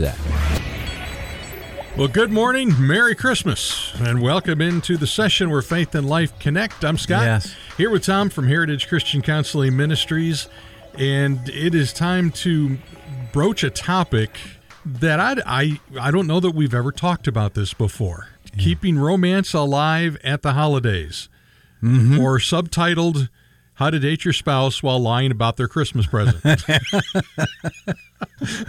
that. Well, good morning, Merry Christmas, and welcome into the session where faith and life connect. I'm Scott, Yes. here with Tom from Heritage Christian Counseling Ministries, and it is time to broach a topic that I I, I don't know that we've ever talked about this before. Keeping romance alive at the holidays, Mm-hmm. or subtitled "How to Date Your Spouse While Lying About Their Christmas Present."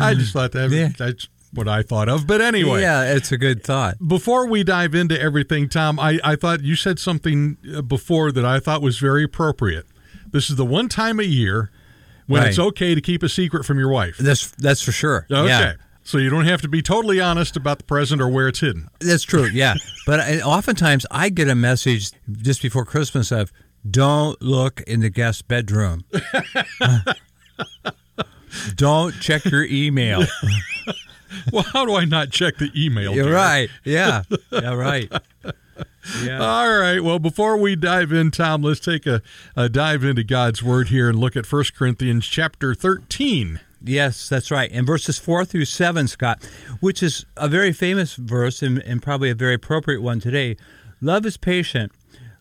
I just thought that Yeah. that's what I thought of, but anyway Yeah, it's a good thought. before we dive into everything, Tom, I, I thought you said something uh, before that I thought was very appropriate. This is the one time a year when Right. it's okay to keep a secret from your wife. That's that's for sure. Okay. Yeah. So you don't have to be totally honest about the present or where it's hidden. That's true, yeah. but I, oftentimes I get a message just before Christmas of don't look in the guest bedroom. don't check your email. Well, how do I not check the email? You're right. Yeah. Yeah, right. Yeah. All right. Well, before we dive in, Tom, let's take a, a dive into God's Word here and look at 1 Corinthians chapter 13. Yes, that's right. And verses 4 through 7, Scott, which is a very famous verse and, and probably a very appropriate one today. Love is patient.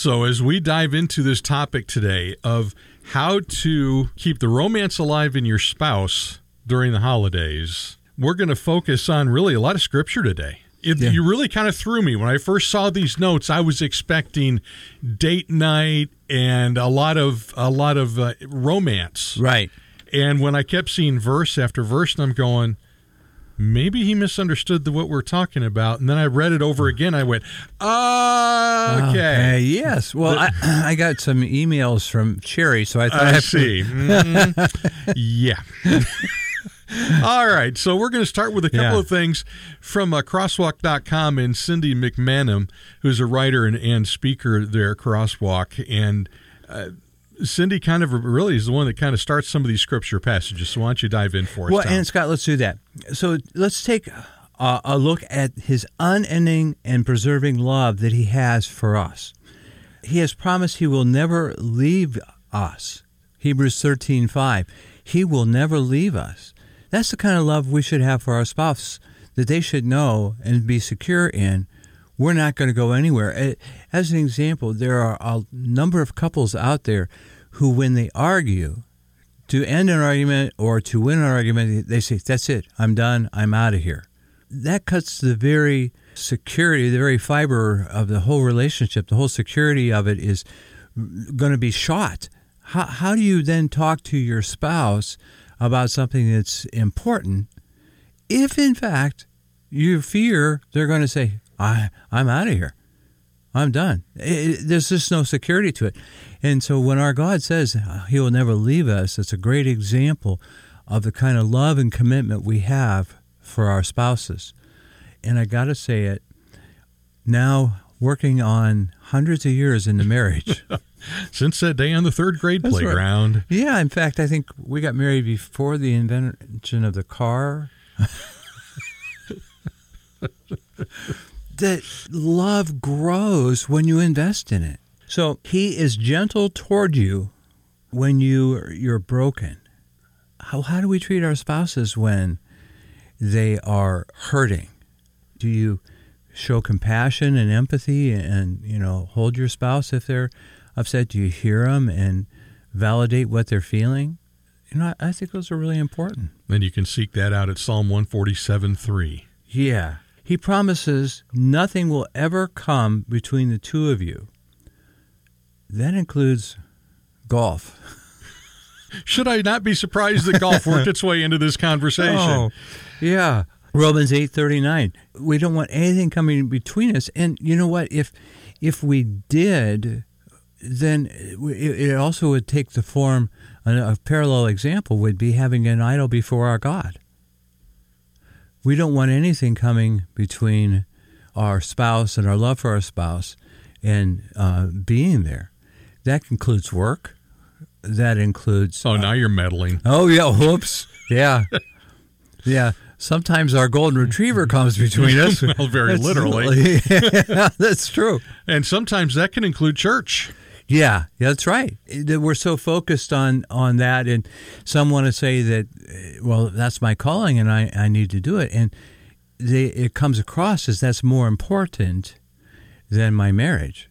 So, as we dive into this topic today of how to keep the romance alive in your spouse during the holidays, we're going to focus on really a lot of scripture today. It, Yeah. You really kind of threw me. When I first saw these notes, I was expecting date night and a lot of a lot of uh, romance. Right. And when I kept seeing verse after verse, and I'm going, maybe he misunderstood the, what we're talking about. And then I read it over again. I went, okay. Uh, yes. Well, I, I got some emails from Cherry, so I thought I I'd- see. Mhm. yeah. All right. So we're going to start with a couple Yeah. of things from uh, crosswalk.com and Cindi McMenamin, who's a writer and, and speaker there at Crosswalk. And uh, Cindi kind of really is the one that kind of starts some of these scripture passages. So why don't you dive in for us? Well, Tom? and Scott, let's do that. So let's take a, a look at his unending and preserving love that he has for us. He has promised he will never leave us. Hebrews thirteen five. He will never leave us. That's the kind of love we should have for our spouse, that they should know and be secure in. We're not going to go anywhere. As an example, there are a number of couples out there who, when they argue, to end an argument or to win an argument, they say, That's it, I'm done, I'm out of here. That cuts the very security, the very fiber of the whole relationship, the whole security of it is going to be shot. How, how do you then talk to your spouse about something that's important if, in fact, you fear they're going to say, I, I'm out of here? I'm done. It- it- there's just no security to it. And so when our God says uh, He will never leave us, it's a great example of the kind of love and commitment we have for our spouses. And I got to say it, now working on hundreds of years in the marriage. Since that day on the third grade That's right. playground. yeah, in fact, I think we got married before the invention of the car. that love grows when you invest in it. So he is gentle toward you when you you're broken. how, how do we treat our spouses when they are hurting? Do you show compassion and empathy and, you know, hold your spouse if they're upset? Do you hear them and validate what they're feeling? You know, I think those are really important. Then you can seek that out at Psalm 147 3. Yeah. He promises nothing will ever come between the two of you. That includes golf. Should I not be surprised that golf worked its way into this conversation? Oh, yeah. Romans 8:39. We don't want anything coming between us. And you know what? If if we did, then it also would take the form a parallel example would be having an idol before our God. We don't want anything coming between our spouse and our love for our spouse and uh, being there. That includes work. That includes. Oh, now you're meddling. Oh, yeah. Whoops. Yeah. yeah. Sometimes our golden retriever comes between us. well, very that's, literally. yeah, that's true. And sometimes that can include church. Yeah, that's right. We're so focused on on that, and some want to say that, well, that's my calling, and I, I need to do it, and they, it comes across as that's more important than my marriage,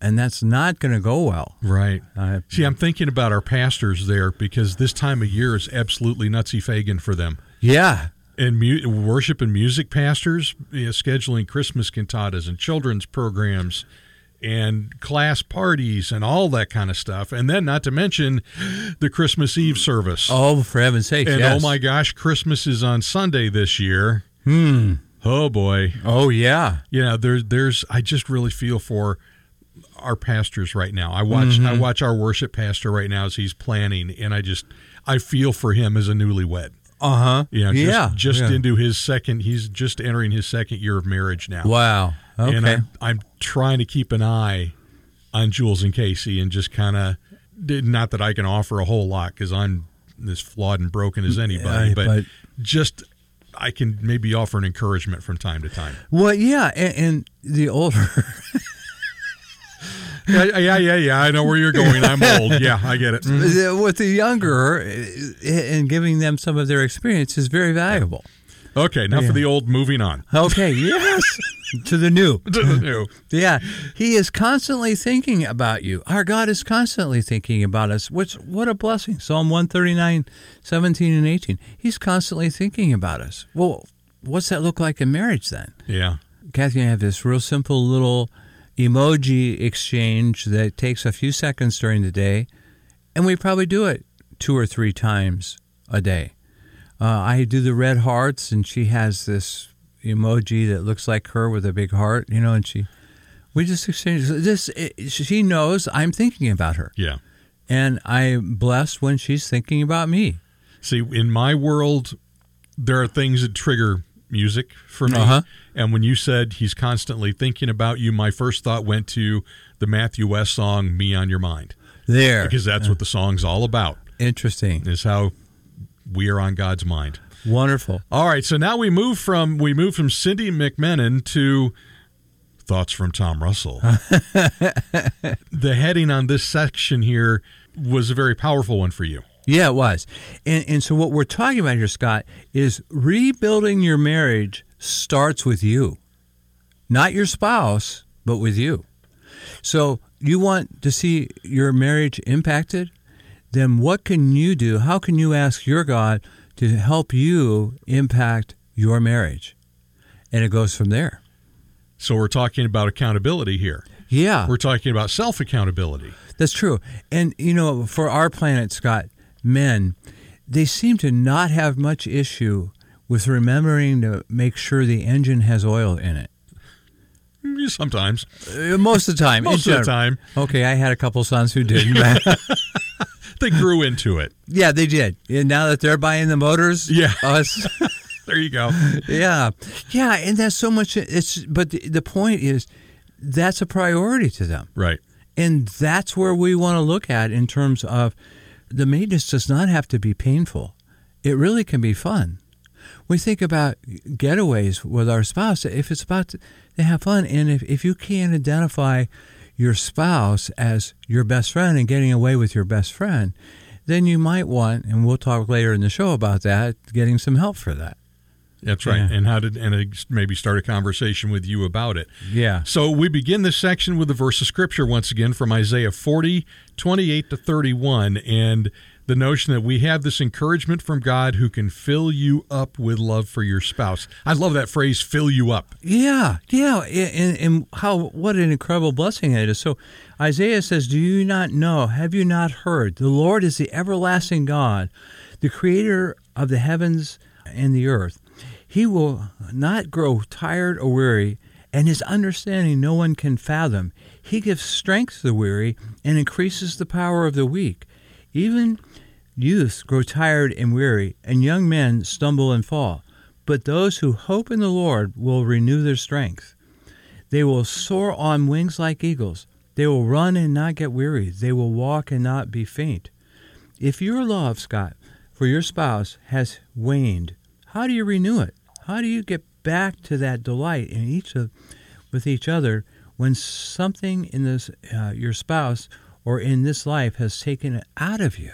and that's not going to go well. Right. Uh, See, I'm thinking about our pastors there because this time of year is absolutely nutsy Fagan for them. Yeah, and mu- worship and music pastors you know, scheduling Christmas cantatas and children's programs and class parties and all that kind of stuff. And then, not to mention the Christmas Eve service. Oh, for heaven's sake. And yes. oh my gosh, Christmas is on Sunday this year. Hmm. Oh boy. Oh yeah. You know, there's there's I just really feel for our pastors right now. I watch mm-hmm. I watch our worship pastor right now as he's planning and I just I feel for him as a newlywed. Uh huh. You know, just, yeah. Just yeah. into his second, he's just entering his second year of marriage now. Wow. Okay. And I'm, I'm trying to keep an eye on Jules and Casey and just kind of, not that I can offer a whole lot because I'm as flawed and broken as anybody, but, but, just I can maybe offer an encouragement from time to time. Well, yeah, and, and the older. yeah, yeah, yeah, yeah. I know where you're going. I'm old. Yeah, I get it. Mm-hmm. With the younger, and giving them some of their experience is very valuable. Okay, now yeah. for the old. Moving on. Okay, yes, to the new. to the new. Yeah, He is constantly thinking about you. Our God is constantly thinking about us. Which what a blessing. Psalm 139, 17 and 18. He's constantly thinking about us. Well, what's that look like in marriage then? Yeah. Kathy and I have this real simple little emoji exchange that takes a few seconds during the day, and we probably do it two or three times a day. Uh, I do the red hearts, and she has this emoji that looks like her with a big heart, you know, and she, we just exchange this. It, she knows I'm thinking about her. Yeah. And I'm blessed when she's thinking about me. See, in my world, there are things that trigger music for me. Uh-huh. And when you said he's constantly thinking about you, my first thought went to the Matthew West song "Me on Your Mind." There, because that's what the song's all about. Interesting. Is how we are on God's mind. Wonderful. All right, so now we move from we move from Cindi McMenamin to thoughts from Tom Russell. the heading on this section here was a very powerful one for you. Yeah, it was. And, and so, what we're talking about here, Scott, is rebuilding your marriage starts with you, not your spouse, but with you. So, you want to see your marriage impacted? Then, what can you do? How can you ask your God to help you impact your marriage? And it goes from there. So, we're talking about accountability here. Yeah. We're talking about self accountability. That's true. And, you know, for our planet, Scott, men, they seem to not have much issue with remembering to make sure the engine has oil in it. Sometimes. Uh, most of the time. Most of the time. Okay, I had a couple sons who didn't. they grew into it. Yeah, they did. And now that they're buying the motors, yeah. us. there you go. Yeah. Yeah, and that's so much it's but the, the point is that's a priority to them. Right. And that's where we want to look at in terms of the maintenance does not have to be painful. It really can be fun. We think about getaways with our spouse. If it's about to, have fun, and if, if you can't identify your spouse as your best friend and getting away with your best friend, then you might want, and we'll talk later in the show about that, getting some help for that. That's right. Yeah. And how did and maybe start a conversation with you about it. Yeah. So we begin this section with a verse of scripture once again from Isaiah 40, 28 to 31, and the notion that we have this encouragement from God who can fill you up with love for your spouse. I love that phrase, fill you up. Yeah, yeah, and, and how what an incredible blessing it is. So Isaiah says, "Do you not know? Have you not heard? The Lord is the everlasting God, the creator of the heavens and the earth. He will not grow tired or weary, and his understanding no one can fathom. He gives strength to the weary and increases the power of the weak. Even youths grow tired and weary, and young men stumble and fall. But those who hope in the Lord will renew their strength. They will soar on wings like eagles. They will run and not get weary. They will walk and not be faint. If your love, Scott, for your spouse has waned, how do you renew it? How do you get back to that delight in each of with each other when something in this uh, your spouse or in this life has taken it out of you?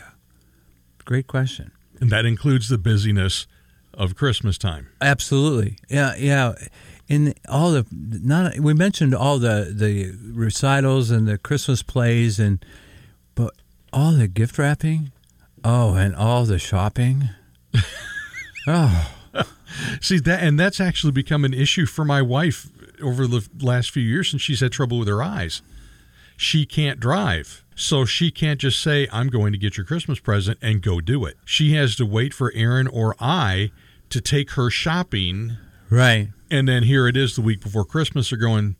Great question. And that includes the busyness of Christmas time. Absolutely. Yeah, yeah. In all the not we mentioned all the the recitals and the Christmas plays and but all the gift wrapping, oh, and all the shopping. oh, See that, and that's actually become an issue for my wife over the last few years since she's had trouble with her eyes. She can't drive, so she can't just say, "I'm going to get your Christmas present" and go do it. She has to wait for Aaron or I to take her shopping, right. and then here it is the week before Christmas. They're going.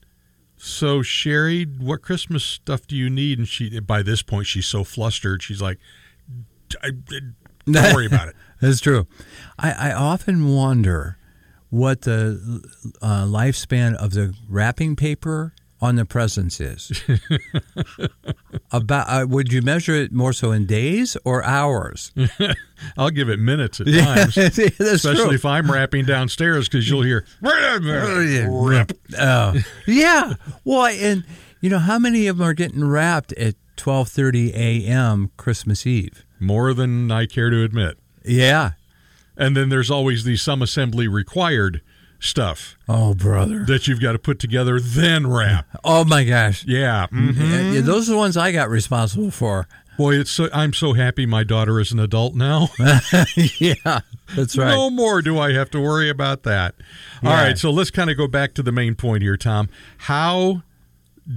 So Sherry, what Christmas stuff do you need? And she, by this point, she's so flustered. She's like, I, "Don't worry about it." That's true. I, I often wonder what the uh, lifespan of the wrapping paper on the presents is. About uh, would you measure it more so in days or hours? I'll give it minutes at times. That's especially true. if I'm wrapping downstairs because you'll hear rip. Oh, yeah. Well, and you know how many of them are getting wrapped at twelve thirty a.m. Christmas Eve? more than I care to admit. Yeah. And then there's always the some assembly required stuff Oh, brother. that you've got to put together, then wrap. Oh my gosh. Yeah, mhm. Yeah, yeah, those are the ones I got responsible for. boy, it's so, I'm so happy my daughter is an adult now. yeah, that's right. No more do I have to worry about that. All Yeah. right, so let's kind of go back to the main point here, Tom. How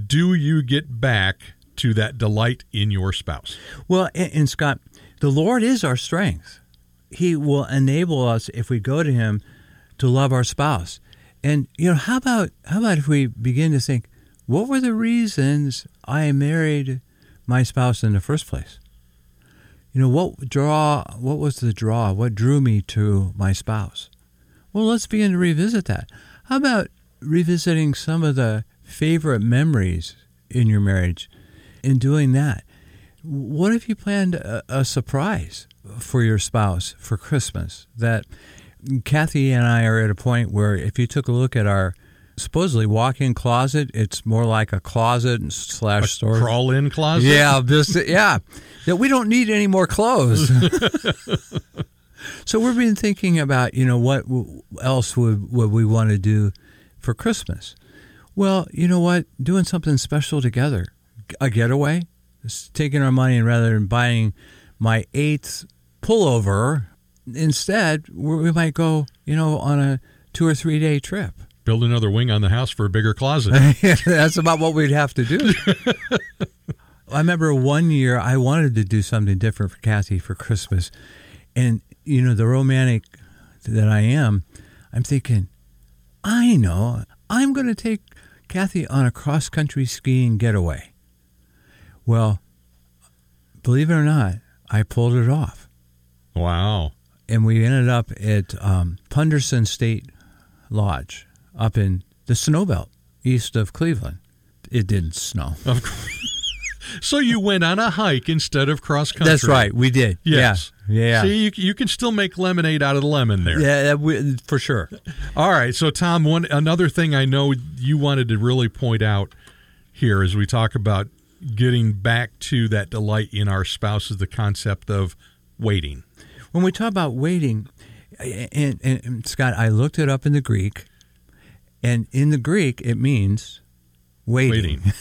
do you get back to that delight in your spouse? Well, and, and Scott, the Lord is our strength. He will enable us if we go to Him to love our spouse. And you know, how about how about if we begin to think, what were the reasons I married my spouse in the first place? You know, what draw? What was the draw? What drew me to my spouse? Well, let's begin to revisit that. How about revisiting some of the favorite memories in your marriage? In doing that, what if you planned a, a surprise for your spouse for Christmas? That Kathy and I are at a point where if you took a look at our supposedly walk-in closet, it's more like a closet slash storage. Crawl in closet? Yeah, this, yeah. That we don't need any more clothes. so we've been thinking about, you know, what else would, would we want to do for Christmas? Well, you know what? Doing something special together. A getaway. Just taking our money and rather than buying my eighth pullover, instead we might go, you know, on a two or three day trip. Build another wing on the house for a bigger closet. That's about what we'd have to do. I remember one year I wanted to do something different for Kathy for Christmas. And, you know, the romantic that I am, I'm thinking, I know, I'm going to take Kathy on a cross country skiing getaway. Well, believe it or not, I pulled it off. wow. And we ended up at um, Punderson State Lodge up in the snow belt east of Cleveland. It didn't snow. Of course. So you went on a hike instead of cross country. That's right. We did. Yes. Yeah. Yeah. See, you, you can still make lemonade out of the lemon there. yeah, we- for sure. All right. So, Tom, one another thing I know you wanted to really point out here as we talk about getting back to that delight in our spouses, the concept of waiting. When we talk about waiting, and, and, and Scott, I looked it up in the Greek, and in the Greek it means waiting. Waiting.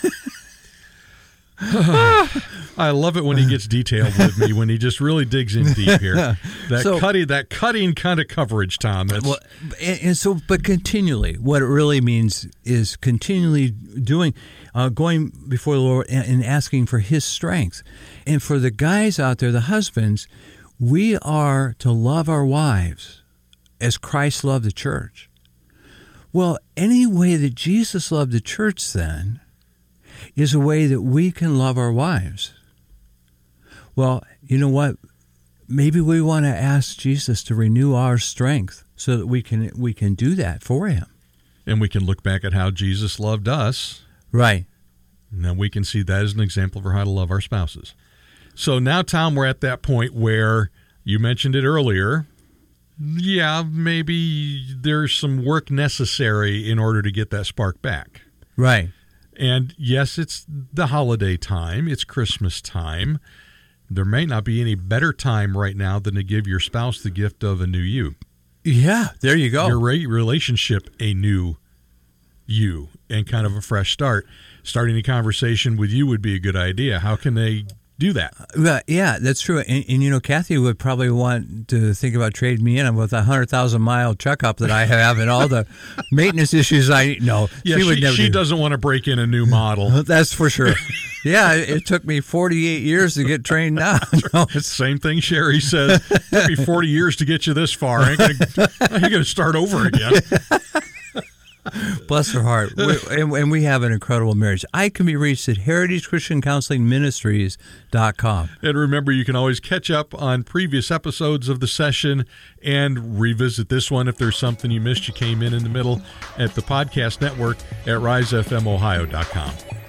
I love it when he gets detailed with me when he just really digs in deep here. That So- cutting that cutting kind of coverage, Tom. That's Well, and, and so, but continually, what it really means is continually doing, uh, going before the Lord and, and asking for His strength. And for the guys out there, the husbands, we are to love our wives as Christ loved the church. Well, any way that Jesus loved the church, then, is a way that we can love our wives. Well, you know what? maybe we want to ask Jesus to renew our strength so that we can we can do that for him. and we can look back at how Jesus loved us, Right. and then we can see that as an example for how to love our spouses. So now, Tom, we're at that point where you mentioned it earlier. Yeah, maybe there's some work necessary in order to get that spark back. Right. And yes, it's the holiday time, it's Christmas time. There may not be any better time right now than to give your spouse the gift of a new you, Yeah, there you go. your re- relationship a new you, and kind of a fresh start. Starting a conversation with you would be a good idea. How can they do that? Well, yeah, that's true. And, and you know, Kathy would probably want to think about trading me in with a hundred thousand mile checkup that I have and all the maintenance issues I know. Yeah, she would she, never. she do. doesn't want to break in a new model. That's for sure. yeah, it, took me forty eight years to get trained now. No, Same thing Sherry says. It took me 40 years to get you this far. I ain't ain't gonna start over again. Bless her heart. And, and we have an incredible marriage. I can be reached at heritagechristiancounselingministries.com. And remember, you can always catch up on previous episodes of the session and revisit this one if there's something you missed. You came in in the middle at the podcast network at risefmohio.com.